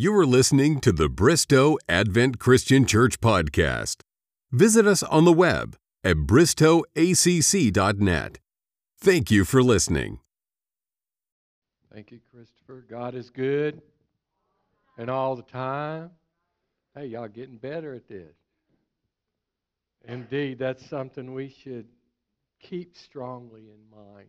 You are listening to the Bristow Advent Christian Church podcast. Visit us on the web at bristowacc.net. Thank you for listening. Thank you, Christopher. God is good and all the time. Hey, y'all getting better at this. Indeed, that's something we should keep strongly in mind.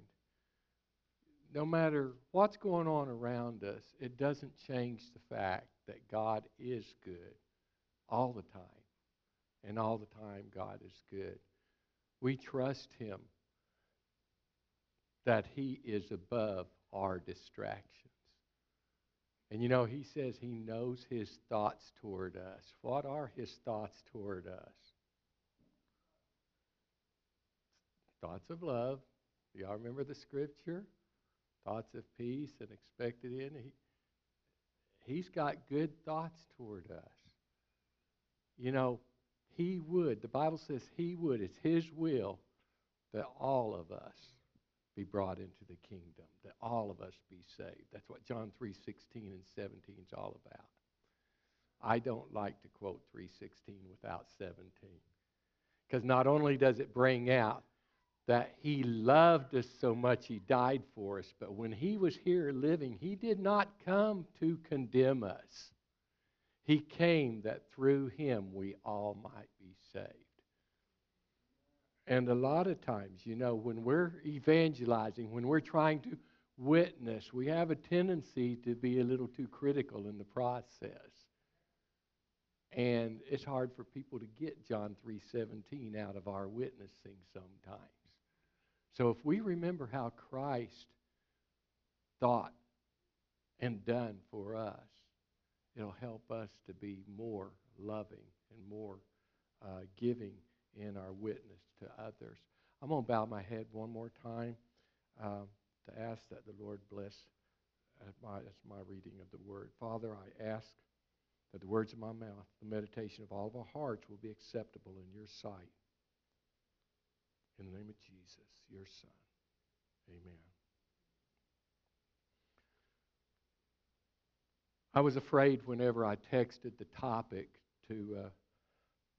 No matter what's going on around us, it doesn't change the fact that God is good all the time. And all the time, God is good. We trust Him that He is above our distractions. And you know, He says He knows His thoughts toward us. What are His thoughts toward us? Thoughts of love. Do y'all remember the scripture? Thoughts of peace and expected in. He, he's got good thoughts toward us. You know, He would, the Bible says He would, it's His will that all of us be brought into the kingdom, that all of us be saved. That's what John 3 16 and 17 is all about. I don't like to quote 316 without 17. Because not only does it bring out that he loved us so much he died for us. But when he was here living, he did not come to condemn us. He came that through him we all might be saved. And a lot of times, you know, when we're evangelizing, when we're trying to witness, we have a tendency to be a little too critical in the process. And it's hard for people to get John 3:17 out of our witnessing sometimes. So if we remember how Christ thought and done for us, it'll help us to be more loving and more uh, giving in our witness to others. I'm going to bow my head one more time uh, to ask that the Lord bless uh, my, that's my reading of the word. Father, I ask that the words of my mouth, the meditation of all of our hearts will be acceptable in your sight. In the name of Jesus, your Son. Amen. I was afraid whenever I texted the topic to uh,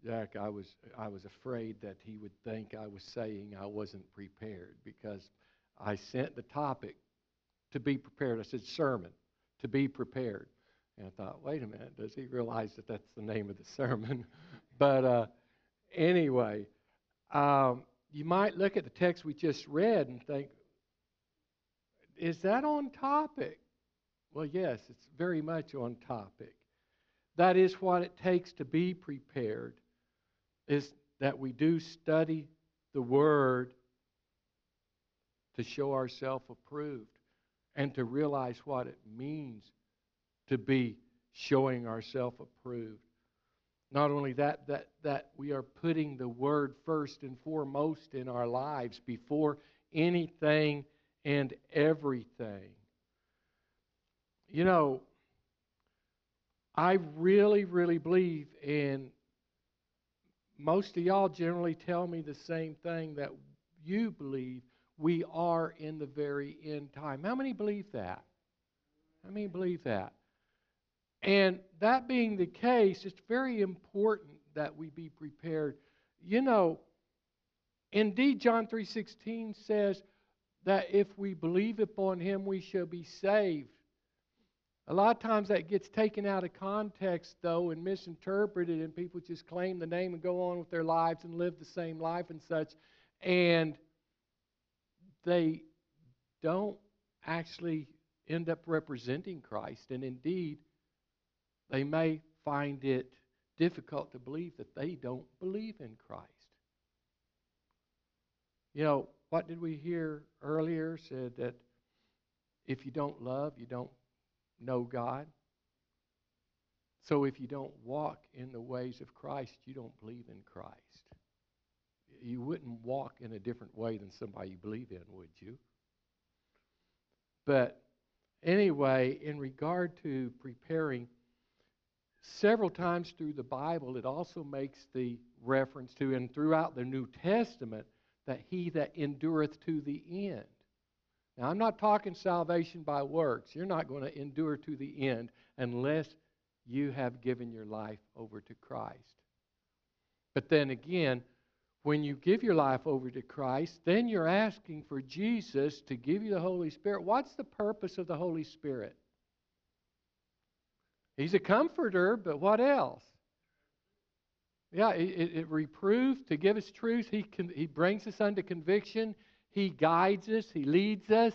Jack, I was, I was afraid that he would think I was saying I wasn't prepared because I sent the topic to be prepared. I said, sermon, to be prepared. And I thought, wait a minute, does he realize that that's the name of the sermon? but uh, anyway, um, you might look at the text we just read and think, is that on topic? Well, yes, it's very much on topic. That is what it takes to be prepared, is that we do study the Word to show ourselves approved and to realize what it means to be showing ourselves approved. Not only that, that, that we are putting the Word first and foremost in our lives before anything and everything. You know, I really, really believe, and most of y'all generally tell me the same thing that you believe we are in the very end time. How many believe that? How many believe that? And that being the case, it's very important that we be prepared. You know, indeed John 3:16 says that if we believe upon him we shall be saved. A lot of times that gets taken out of context though and misinterpreted and people just claim the name and go on with their lives and live the same life and such and they don't actually end up representing Christ and indeed they may find it difficult to believe that they don't believe in Christ. You know, what did we hear earlier? Said that if you don't love, you don't know God. So if you don't walk in the ways of Christ, you don't believe in Christ. You wouldn't walk in a different way than somebody you believe in, would you? But anyway, in regard to preparing several times through the Bible, it also makes the reference to, and throughout the New Testament, that he that endureth to the end. Now, I'm not talking salvation by works. You're not going to endure to the end unless you have given your life over to Christ. But then again, when you give your life over to Christ, then you're asking for Jesus to give you the Holy Spirit. What's the purpose of the Holy Spirit? He's a comforter, but what else? Yeah, it, it reproves to give us truth. He, can, he brings us under conviction. He guides us. He leads us.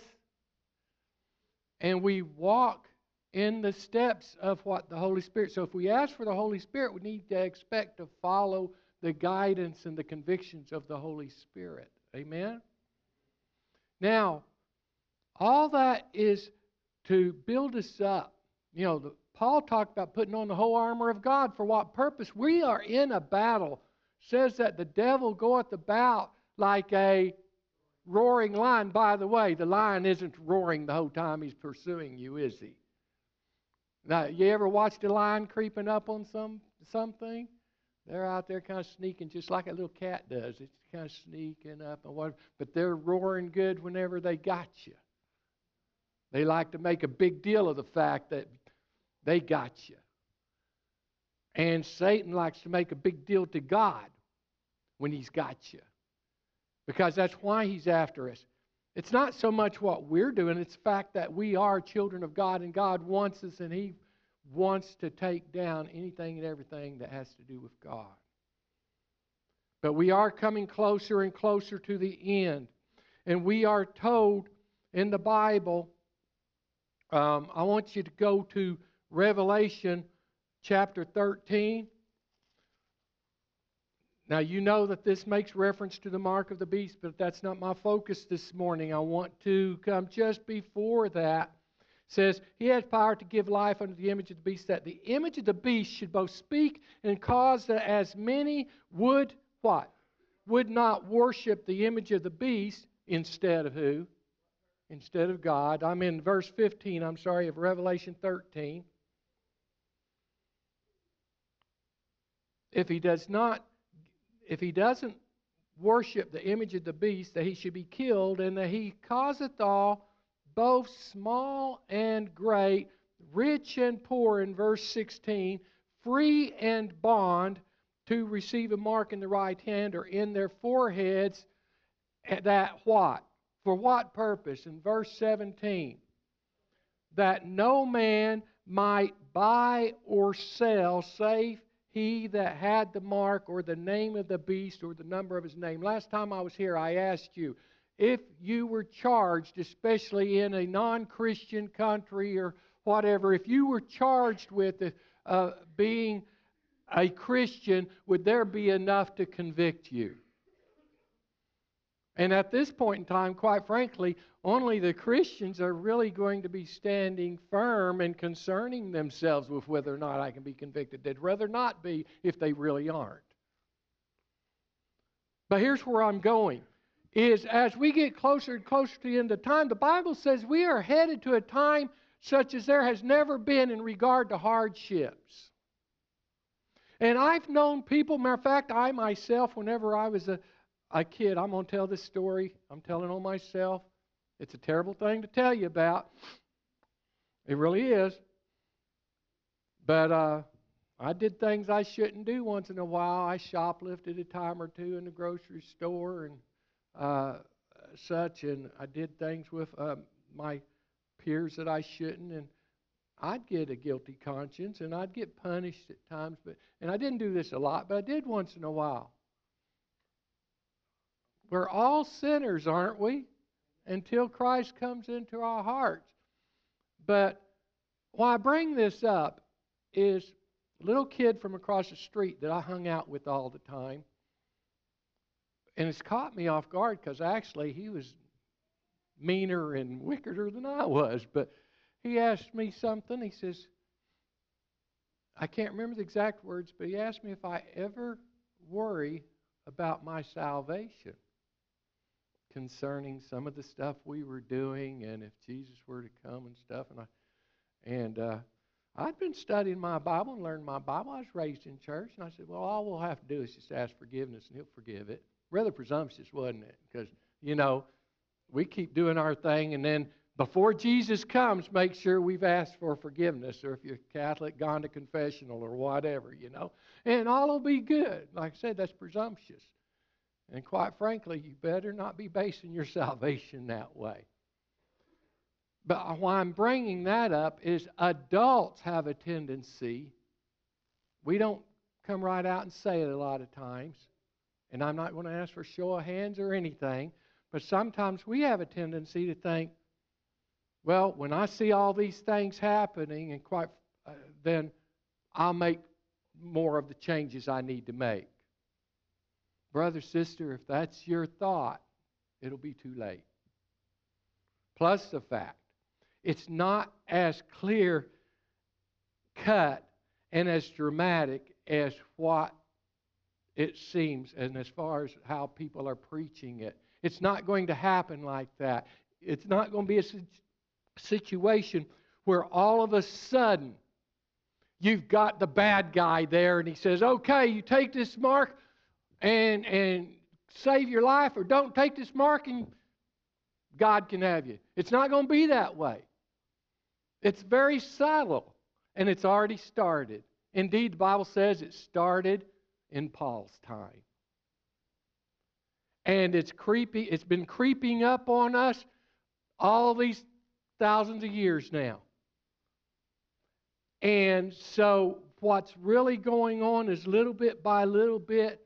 And we walk in the steps of what the Holy Spirit. So if we ask for the Holy Spirit, we need to expect to follow the guidance and the convictions of the Holy Spirit. Amen? Now, all that is to build us up. You know, the, Paul talked about putting on the whole armor of God. For what purpose? We are in a battle. Says that the devil goeth about like a roaring lion. By the way, the lion isn't roaring the whole time he's pursuing you, is he? Now, you ever watched a lion creeping up on some something? They're out there kind of sneaking, just like a little cat does. It's kind of sneaking up and what, but they're roaring good whenever they got you. They like to make a big deal of the fact that they got you. And Satan likes to make a big deal to God when he's got you. Because that's why he's after us. It's not so much what we're doing, it's the fact that we are children of God and God wants us and he wants to take down anything and everything that has to do with God. But we are coming closer and closer to the end. And we are told in the Bible, um, I want you to go to Revelation chapter 13. Now, you know that this makes reference to the mark of the beast, but that's not my focus this morning. I want to come just before that. Says he has power to give life unto the image of the beast that the image of the beast should both speak and cause that as many would what? Would not worship the image of the beast instead of who? Instead of god. I'm in verse 15 i'm sorry of revelation 13 if he does not if he doesn't worship the image of the beast that he should be killed and that he causeth all both small and great, rich and poor in verse 16, free and bond, to receive a mark in the right hand or in their foreheads. That what? For what purpose? In verse 17, that no man might buy or sell save he that had the mark or the name of the beast or the number of his name. Last time I was here, I asked you, if you were charged, especially in a non Christian country or whatever, if you were charged with uh, being a Christian, would there be enough to convict you? And at this point in time, quite frankly, only the Christians are really going to be standing firm and concerning themselves with whether or not I can be convicted. They'd rather not be if they really aren't. But here's where I'm going is as we get closer and closer to the end of time, the Bible says we are headed to a time such as there has never been in regard to hardships. And I've known people, matter of fact, I myself, whenever I was a, a kid, I'm going to tell this story. I'm telling on myself. It's a terrible thing to tell you about. It really is. But uh, I did things I shouldn't do once in a while. I shoplifted a time or two in the grocery store and uh, such, and I did things with uh, my peers that I shouldn't, and I'd get a guilty conscience, and I'd get punished at times. But and I didn't do this a lot, but I did once in a while. We're all sinners, aren't we? Until Christ comes into our hearts. But why I bring this up is a little kid from across the street that I hung out with all the time and it's caught me off guard because actually he was meaner and wickeder than I was. But he asked me something. He says, I can't remember the exact words, but he asked me if I ever worry about my salvation concerning some of the stuff we were doing and if Jesus were to come and stuff. And I, and uh, I'd been studying my Bible and learning my Bible. I was raised in church, and I said, well, all we'll have to do is just ask forgiveness, and He'll forgive it rather presumptuous, wasn't it? Because, you know, we keep doing our thing, and then before Jesus comes, make sure we've asked for forgiveness, or if you're Catholic, gone to confessional or whatever, you know. And all will be good. Like I said, that's presumptuous. And quite frankly, you better not be basing your salvation that way. But why I'm bringing that up is adults have a tendency, we don't come right out and say it a lot of times, and I'm not going to ask for show of hands or anything, but sometimes we have a tendency to think, well, when I see all these things happening, and quite, uh, then I'll make more of the changes I need to make. Brother, sister, if that's your thought, it'll be too late. Plus the fact, it's not as clear cut and as dramatic as what it seems, and as far as how people are preaching it. It's not going to happen like that. It's not going to be a situation where all of a sudden you've got the bad guy there and he says, okay, you take this mark and, and save your life, or don't take this mark and God can have you. It's not going to be that way. It's very subtle, and it's already started. Indeed, the Bible says it started in Paul's time. And it's creepy, it's been creeping up on us all these thousands of years now. And so, what's really going on is little bit by little bit,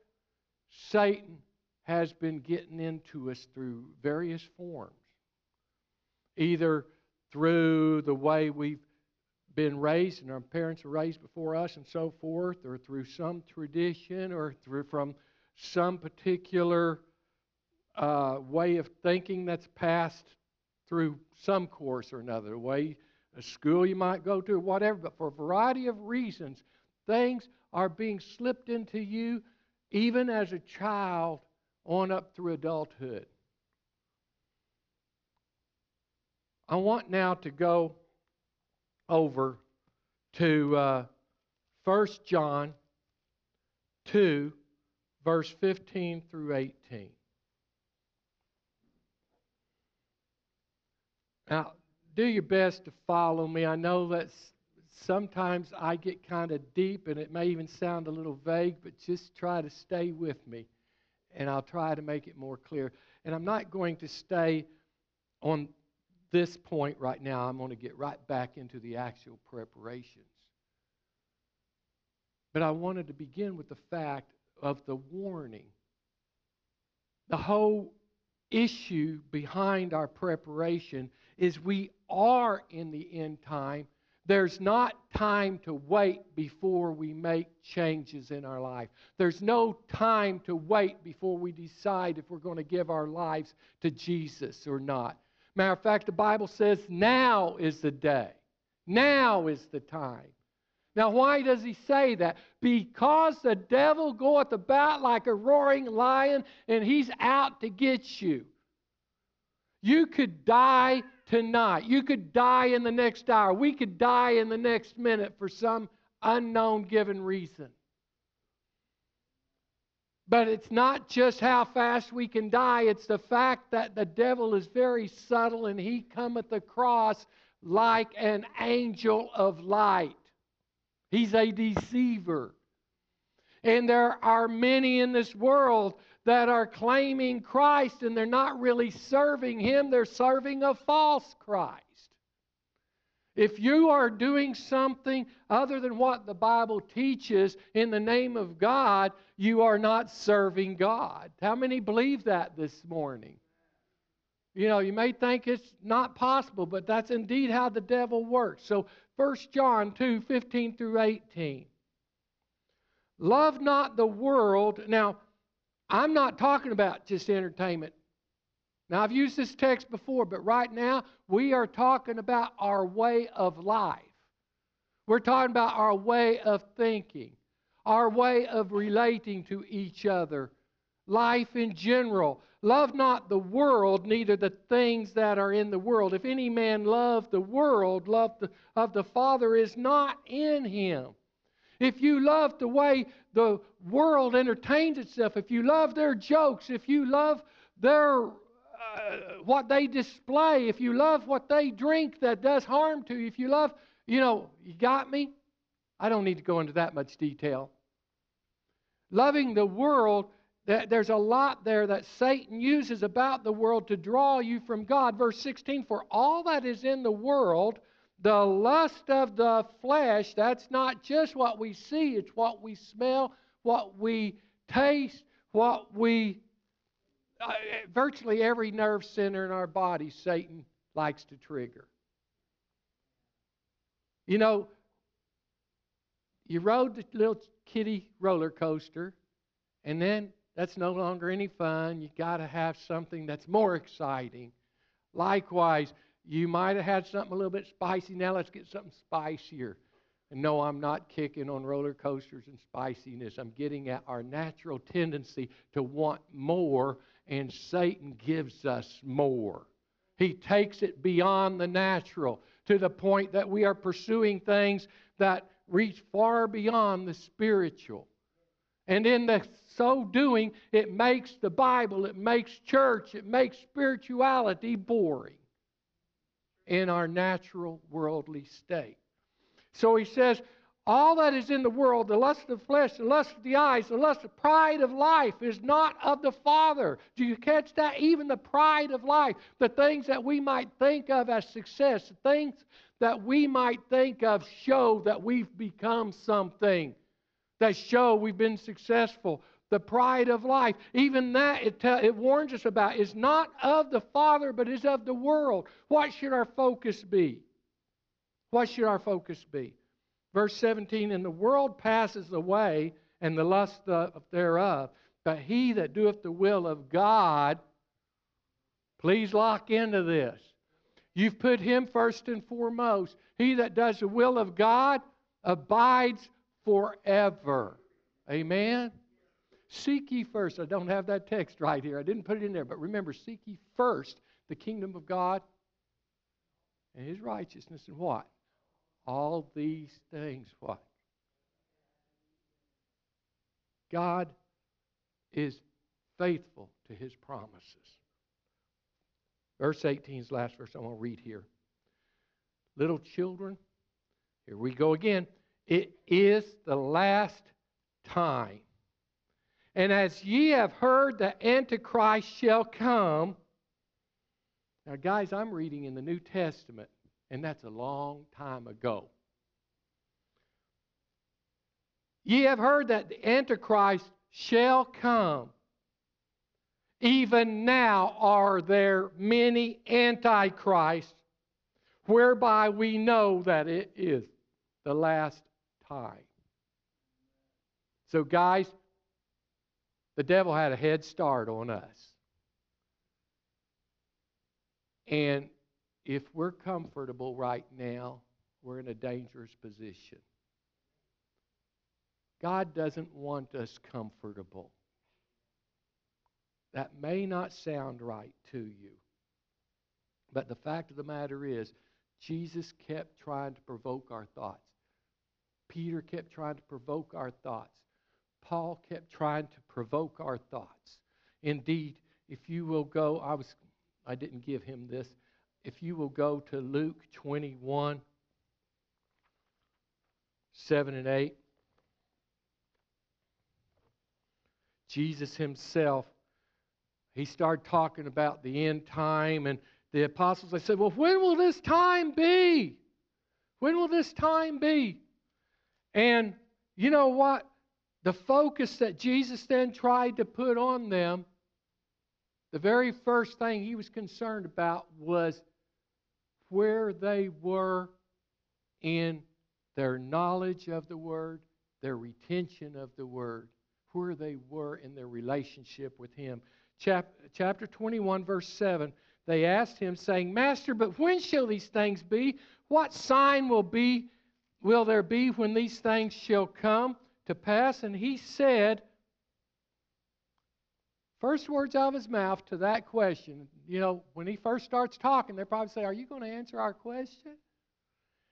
Satan has been getting into us through various forms. Either through the way we've been raised and our parents were raised before us and so forth, or through some tradition, or through from some particular uh, way of thinking that's passed through some course or another, way a school you might go to, whatever. But for a variety of reasons, things are being slipped into you even as a child on up through adulthood. I want now to go over to uh, 1 John 2, verse 15 through 18. Now, do your best to follow me. I know that sometimes I get kind of deep and it may even sound a little vague, but just try to stay with me and I'll try to make it more clear. And I'm not going to stay on this point right now. I'm going to get right back into the actual preparations. But I wanted to begin with the fact of the warning. The whole issue behind our preparation is we are in the end time. There's not time to wait before we make changes in our life. There's no time to wait before we decide if we're going to give our lives to Jesus or not. Matter of fact, the Bible says now is the day. Now is the time. Now, why does he say that? Because the devil goeth about like a roaring lion and he's out to get you. You could die tonight. You could die in the next hour. We could die in the next minute for some unknown given reason. But it's not just how fast we can die, it's the fact that the devil is very subtle and he cometh across like an angel of light. He's a deceiver. And there are many in this world that are claiming Christ and they're not really serving Him, they're serving a false Christ. If you are doing something other than what the Bible teaches in the name of God, you are not serving God. How many believe that this morning? You know, you may think it's not possible, but that's indeed how the devil works. So 1 John 2 15 through 18. Love not the world. Now, I'm not talking about just entertainment. Now, I've used this text before, but right now we are talking about our way of life. We're talking about our way of thinking, our way of relating to each other, life in general. Love not the world, neither the things that are in the world. If any man love the world, love the, of the Father is not in him. If you love the way the world entertains itself, if you love their jokes, if you love their uh, what they display, if you love what they drink that does harm to you, if you love, you know, you got me? I don't need to go into that much detail. Loving the world, there's a lot there that Satan uses about the world to draw you from God. Verse 16 For all that is in the world, the lust of the flesh, that's not just what we see, it's what we smell, what we taste, what we. Uh, virtually every nerve center in our body, Satan likes to trigger. You know, you rode the little kiddie roller coaster, and then that's no longer any fun. You got to have something that's more exciting. Likewise, you might have had something a little bit spicy. Now let's get something spicier. And no, I'm not kicking on roller coasters and spiciness. I'm getting at our natural tendency to want more, and Satan gives us more. He takes it beyond the natural to the point that we are pursuing things that reach far beyond the spiritual. And in the so doing, it makes the Bible, it makes church, it makes spirituality boring in our natural worldly state. So he says, all that is in the world, the lust of the flesh, the lust of the eyes, the lust of pride of life, is not of the Father. Do you catch that? Even the pride of life, the things that we might think of as success, the things that we might think of show that we've become something, that show we've been successful. The pride of life, even that it, it warns us about, is not of the Father, but is of the world. What should our focus be? What should our focus be? Verse 17 And the world passes away, and the lust thereof, but he that doeth the will of God, please lock into this. You've put him first and foremost. He that does the will of God abides forever. Amen? Seek ye first. I don't have that text right here. I didn't put it in there, but remember, seek ye first the kingdom of God and his righteousness and what? all these things, what? God is faithful to his promises. Verse 18 is last verse I want to read here. Little children, here we go again. It is the last time. And as ye have heard the Antichrist shall come. Now, guys, I'm reading in the New Testament. And that's a long time ago. Ye have heard that the Antichrist shall come. Even now are there many antichrists, whereby we know that it is the last time. So, guys, the devil had a head start on us. And if we're comfortable right now, we're in a dangerous position. God doesn't want us comfortable. That may not sound right to you. But the fact of the matter is, Jesus kept trying to provoke our thoughts. Peter kept trying to provoke our thoughts. Paul kept trying to provoke our thoughts. Indeed, if you will go, I was I didn't give him this if you will go to Luke 21 7 and 8. Jesus himself, he started talking about the end time, and the apostles, they said, Well, when will this time be? When will this time be? And you know what? The focus that Jesus then tried to put on them, the very first thing he was concerned about was where they were in their knowledge of the Word, their retention of the Word, where they were in their relationship with Him. Chap- chapter 21, verse 7, they asked him, saying, Master, but when shall these things be? What sign will be will there be when these things shall come to pass? And he said, First words out of his mouth to that question, you know, when he first starts talking, they probably say, Are you going to answer our question?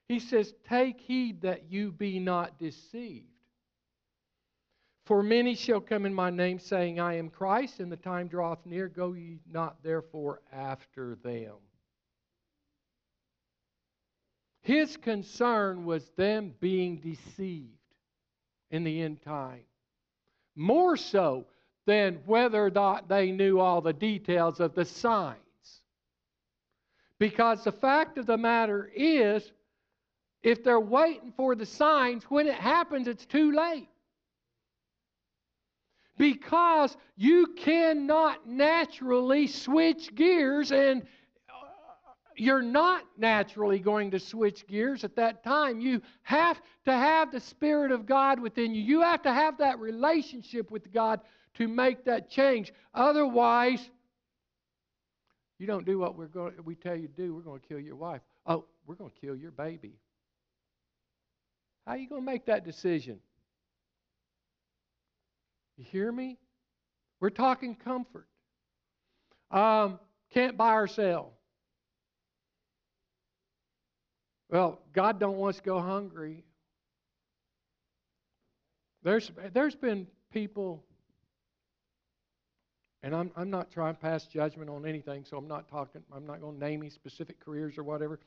He says, Take heed that you be not deceived. For many shall come in my name, saying, I am Christ, and the time draweth near. Go ye not therefore after them. His concern was them being deceived in the end time. More so than whether or not they knew all the details of the signs. Because the fact of the matter is, if they're waiting for the signs, when it happens, it's too late. Because you cannot naturally switch gears, and you're not naturally going to switch gears at that time. You have to have the Spirit of God within you. You have to have that relationship with God to make that change. Otherwise, you don't do what we're going, we tell you to do. We're going to kill your wife. Oh, we're going to kill your baby. How are you going to make that decision? You hear me? We're talking comfort. Um, can't buy or sell. Well, God don't want us to go hungry. There's there's been people and I'm, I'm not trying to pass judgment on anything, so I'm not talking, I'm not going to name any specific careers or whatever.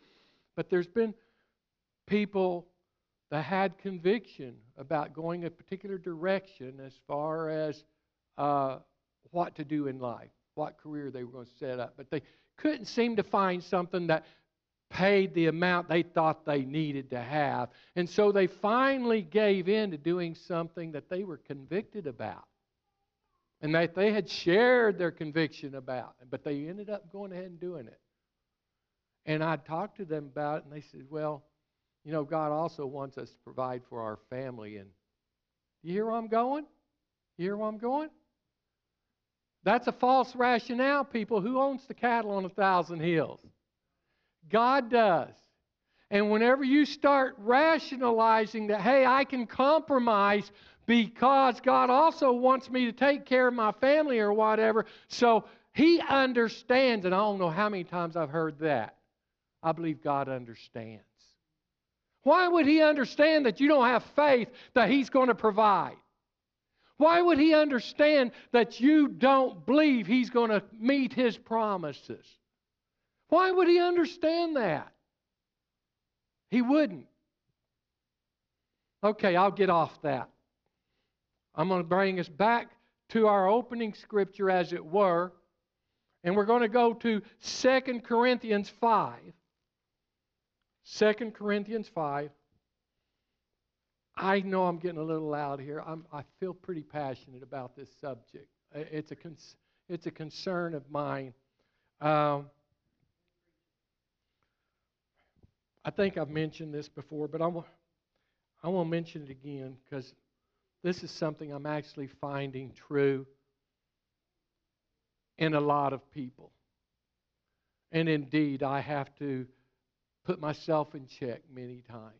But there's been people that had conviction about going a particular direction as far as uh, what to do in life, what career they were going to set up. But they couldn't seem to find something that paid the amount they thought they needed to have. And so they finally gave in to doing something that they were convicted about and that they had shared their conviction about, but they ended up going ahead and doing it. And I talked to them about it, and they said, Well, you know, God also wants us to provide for our family. And you hear where I'm going? You hear where I'm going? That's a false rationale, people. Who owns the cattle on a thousand hills? God does. And whenever you start rationalizing that, hey, I can compromise because God also wants me to take care of my family or whatever. So He understands, and I don't know how many times I've heard that. I believe God understands. Why would He understand that you don't have faith that He's going to provide? Why would He understand that you don't believe He's going to meet His promises? Why would He understand that? He wouldn't. Okay, I'll get off that. I'm going to bring us back to our opening scripture, as it were, and we're going to go to 2 Corinthians 5. 2 Corinthians 5. I know I'm getting a little loud here. I'm, i feel pretty passionate about this subject. It's a, it's a concern of mine. Um, I think I've mentioned this before, but I want, I to mention it again because this is something I'm actually finding true in a lot of people. And indeed, I have to put myself in check many times.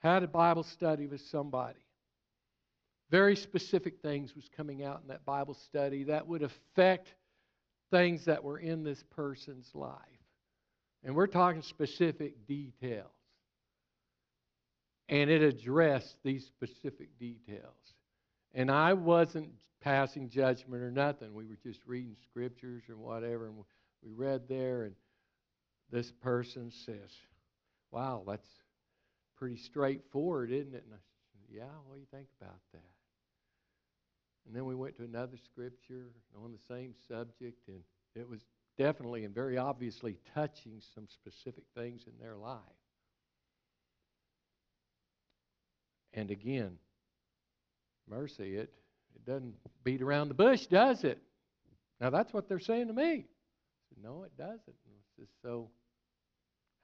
Had a Bible study with somebody. Very specific things was coming out in that Bible study that would affect things that were in this person's life. And we're talking specific details and it addressed these specific details. And I wasn't passing judgment or nothing. We were just reading scriptures or whatever, and we read there, and this person says, Wow, that's pretty straightforward, isn't it? And I said, Yeah, what do you think about that? And then we went to another scripture on the same subject, and it was definitely and very obviously touching some specific things in their life. And again, mercy, it, it doesn't beat around the bush, does it? Now that's what they're saying to me. Said, no, it doesn't. And said, so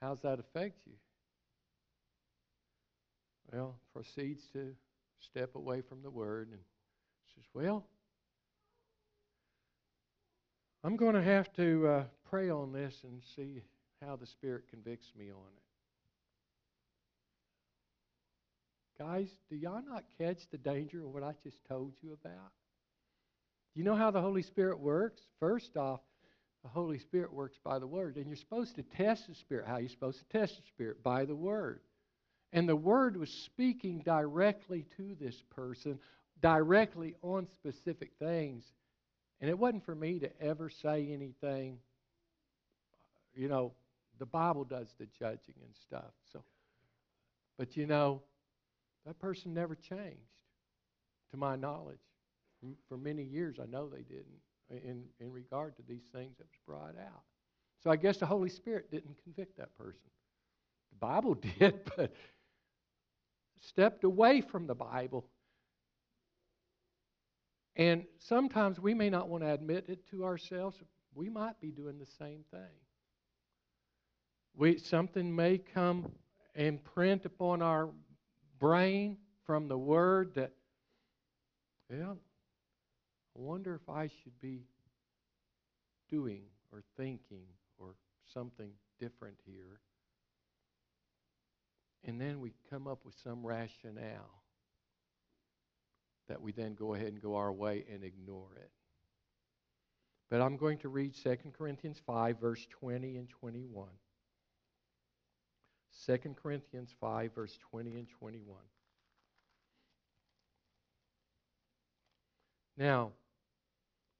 how's that affect you? Well, proceeds to step away from the word and says, well, I'm going to have to uh, pray on this and see how the Spirit convicts me on it. Guys, do y'all not catch the danger of what I just told you about? Do you know how the Holy Spirit works? First off, the Holy Spirit works by the Word. And you're supposed to test the Spirit. How are you supposed to test the Spirit? By the Word. And the word was speaking directly to this person, directly on specific things. And it wasn't for me to ever say anything. You know, the Bible does the judging and stuff. So, but you know, that person never changed, to my knowledge. For many years, I know they didn't in, in regard to these things that was brought out. So I guess the Holy Spirit didn't convict that person. The Bible did, but stepped away from the Bible. And sometimes we may not want to admit it to ourselves. We might be doing the same thing. We, something may come and print upon our brain from the Word that, well, I wonder if I should be doing or thinking or something different here. And then we come up with some rationale that we then go ahead and go our way and ignore it. But I'm going to read 2 Corinthians 5, verse 20 and 21. 2 Corinthians 5, verse 20 and 21. Now,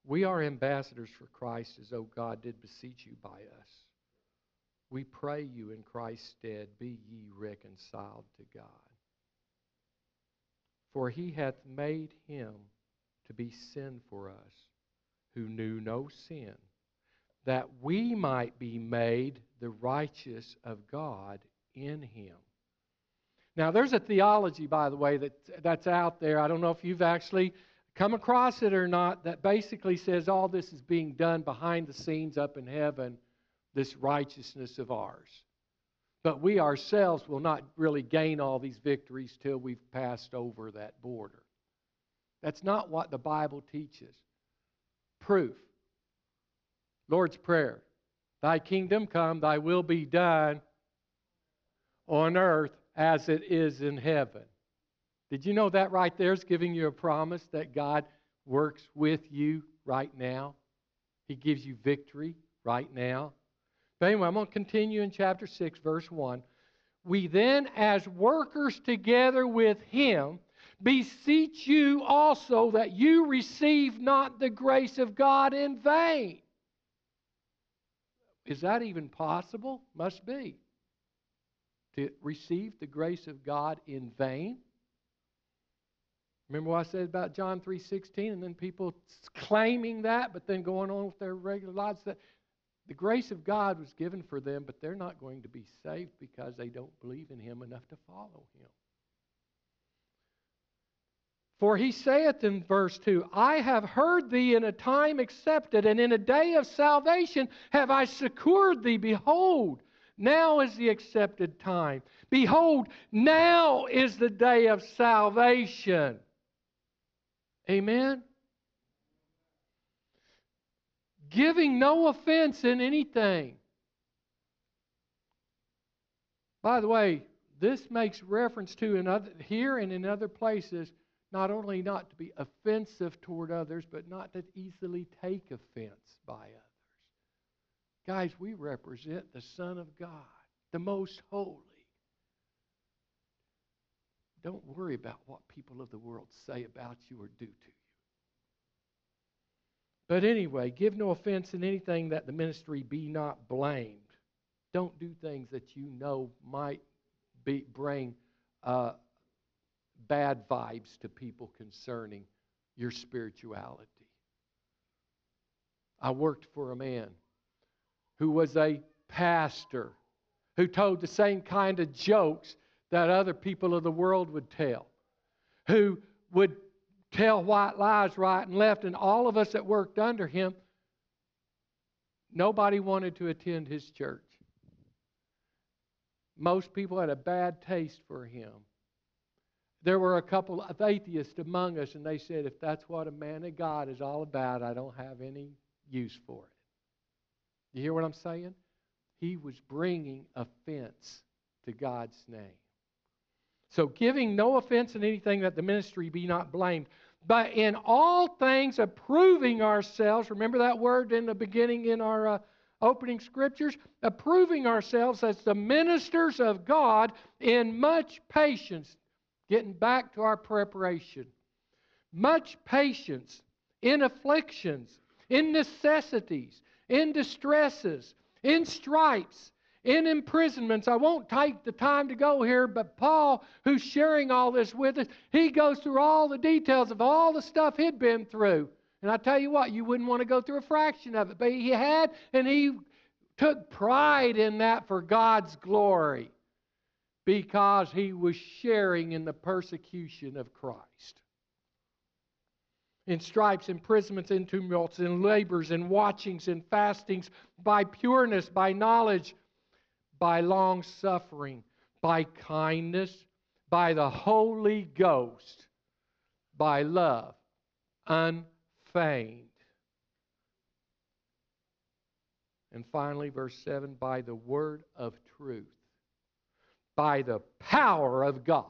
we are ambassadors for Christ as though God did beseech you by us. We pray you in Christ's stead, be ye reconciled to God. For he hath made him to be sin for us, who knew no sin, that we might be made the righteous of God in him. Now, there's a theology, by the way, that, that's out there. I don't know if you've actually come across it or not that basically says all this is being done behind the scenes up in heaven, this righteousness of ours. But we ourselves will not really gain all these victories till we've passed over that border. That's not what the Bible teaches. Proof. Lord's Prayer Thy kingdom come, thy will be done on earth as it is in heaven. Did you know that right there is giving you a promise that God works with you right now? He gives you victory right now. But anyway, I'm going to continue in chapter 6, verse 1. We then, as workers together with Him, beseech you also that you receive not the grace of God in vain. Is that even possible? Must be. To receive the grace of God in vain? Remember what I said about John 3:16 and then people claiming that but then going on with their regular lives that the grace of God was given for them but they're not going to be saved because they don't believe in him enough to follow him. For he saith in verse 2, I have heard thee in a time accepted, and in a day of salvation have I secured thee. Behold, now is the accepted time. Behold, now is the day of salvation. Amen? Giving no offense in anything. By the way, this makes reference to in other, here and in other places not only not to be offensive toward others, but not to easily take offense by others. Guys, we represent the Son of God, the most holy. Don't worry about what people of the world say about you or do to you. But anyway, give no offense in anything that the ministry be not blamed. Don't do things that you know might be, bring uh, bad vibes to people concerning your spirituality. I worked for a man who was a pastor who told the same kind of jokes that other people of the world would tell, who would tell white lies right and left, and all of us that worked under him, nobody wanted to attend his church. Most people had a bad taste for him. There were a couple of atheists among us, and they said, if that's what a man of God is all about, I don't have any use for it. You hear what I'm saying? He was bringing offense to God's name. So, giving no offense in anything that the ministry be not blamed, but in all things approving ourselves. Remember that word in the beginning in our uh, opening scriptures, approving ourselves as the ministers of God in much patience. Getting back to our preparation. Much patience in afflictions, in necessities, in distresses, in stripes, in imprisonments. I won't take the time to go here, but Paul, who's sharing all this with us, he goes through all the details of all the stuff he'd been through. And I tell you what, you wouldn't want to go through a fraction of it, but he had, and he took pride in that for God's glory because he was sharing in the persecution of Christ. In stripes, imprisonments, in tumults, in labors, in watchings, in fastings, by pureness, by knowledge, by long suffering, by kindness, by the Holy Ghost, by love, unfeigned. And finally, verse 7 by the word of truth, by the power of God,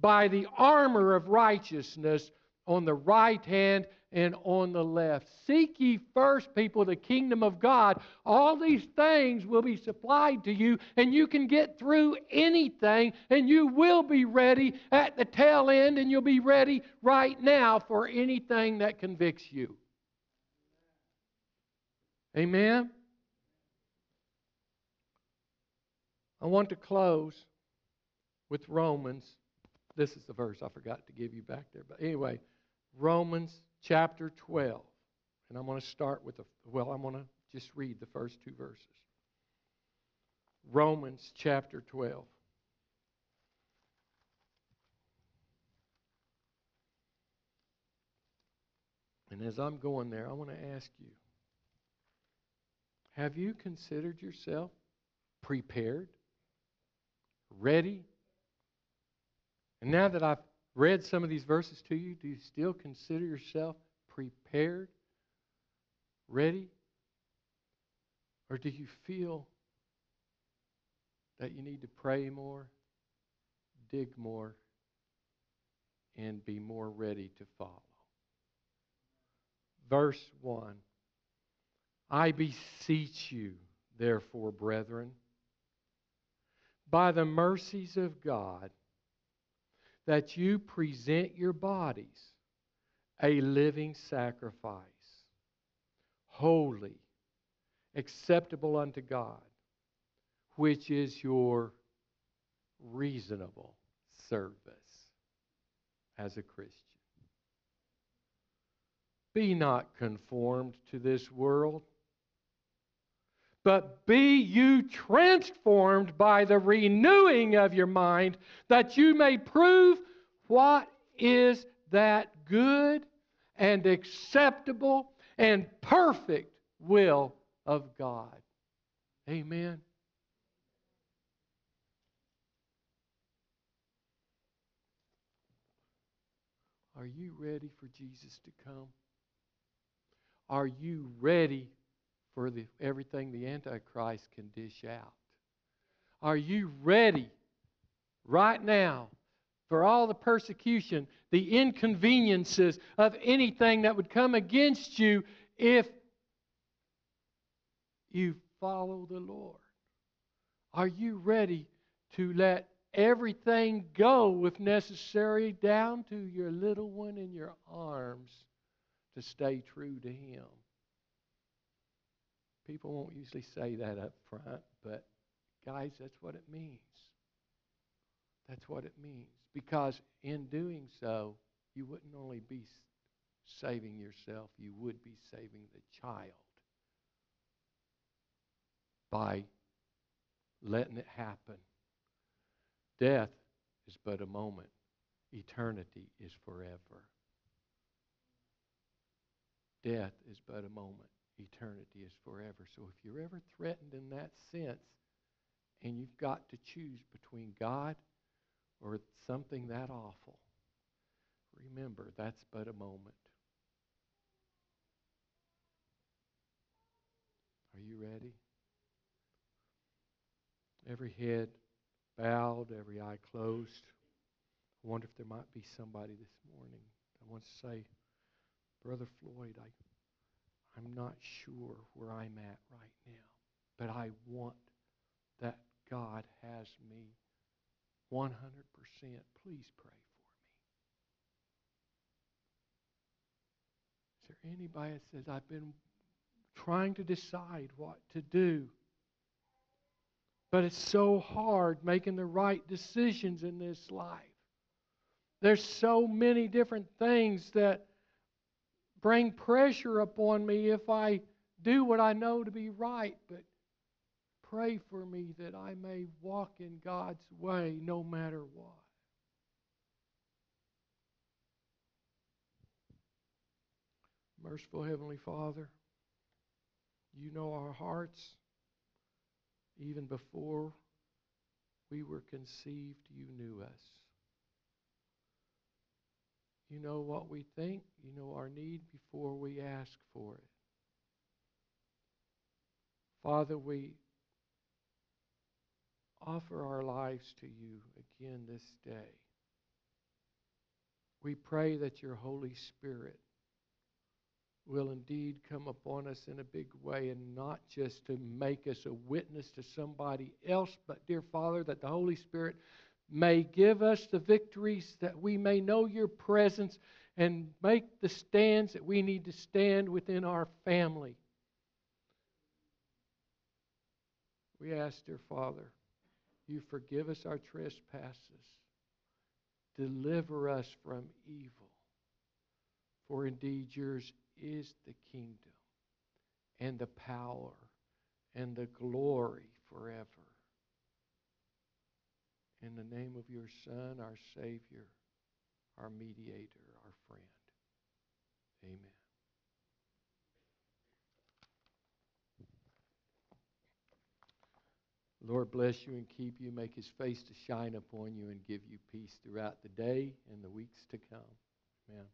by the armor of righteousness on the right hand and on the left. Seek ye first, people, the kingdom of God. All these things will be supplied to you, and you can get through anything, and you will be ready at the tail end, and you'll be ready right now for anything that convicts you. Amen? I want to close with Romans. This is the verse I forgot to give you back there. But anyway, Romans chapter 12. And I'm going to start with the, well, I'm going to just read the first two verses. Romans chapter 12. And as I'm going there, I want to ask you have you considered yourself prepared, ready? And now that I've read some of these verses to you, do you still consider yourself prepared, ready? Or do you feel that you need to pray more, dig more, and be more ready to follow? Verse 1 I beseech you, therefore, brethren, by the mercies of God, that you present your bodies a living sacrifice, holy, acceptable unto God, which is your reasonable service as a Christian. Be not conformed to this world but be you transformed by the renewing of your mind, that you may prove what is that good and acceptable and perfect will of God. Amen. Are you ready for Jesus to come? Are you ready for the, everything the Antichrist can dish out? Are you ready right now for all the persecution, the inconveniences of anything that would come against you if you follow the Lord? Are you ready to let everything go, if necessary, down to your little one in your arms to stay true to Him? People won't usually say that up front, but guys, that's what it means. That's what it means. Because in doing so, you wouldn't only be saving yourself, you would be saving the child by letting it happen. Death is but a moment, eternity is forever. Death is but a moment eternity is forever. So if you're ever threatened in that sense, and you've got to choose between God or something that awful, remember that's but a moment. Are you ready? Every head bowed, every eye closed. I wonder if there might be somebody this morning that wants to say, Brother Floyd, I I'm not sure where I'm at right now, but I want that God has me 100%. Please pray for me. Is there anybody that says, I've been trying to decide what to do? But it's so hard making the right decisions in this life. There's so many different things that bring pressure upon me if I do what I know to be right, but pray for me that I may walk in God's way no matter what. Merciful Heavenly Father, you know our hearts. Even before we were conceived, you knew us. You know what we think. You know our need before we ask for it. Father, we offer our lives to you again this day. We pray that your Holy Spirit will indeed come upon us in a big way and not just to make us a witness to somebody else, but, dear Father, that the Holy Spirit may give us the victories that we may know your presence and make the stands that we need to stand within our family. We ask, dear Father, you forgive us our trespasses, deliver us from evil. For indeed, yours is the kingdom and the power and the glory forever. In the name of your Son, our Savior, our mediator, our friend. Amen. Lord bless you and keep you, make his face to shine upon you and give you peace throughout the day and the weeks to come. Amen.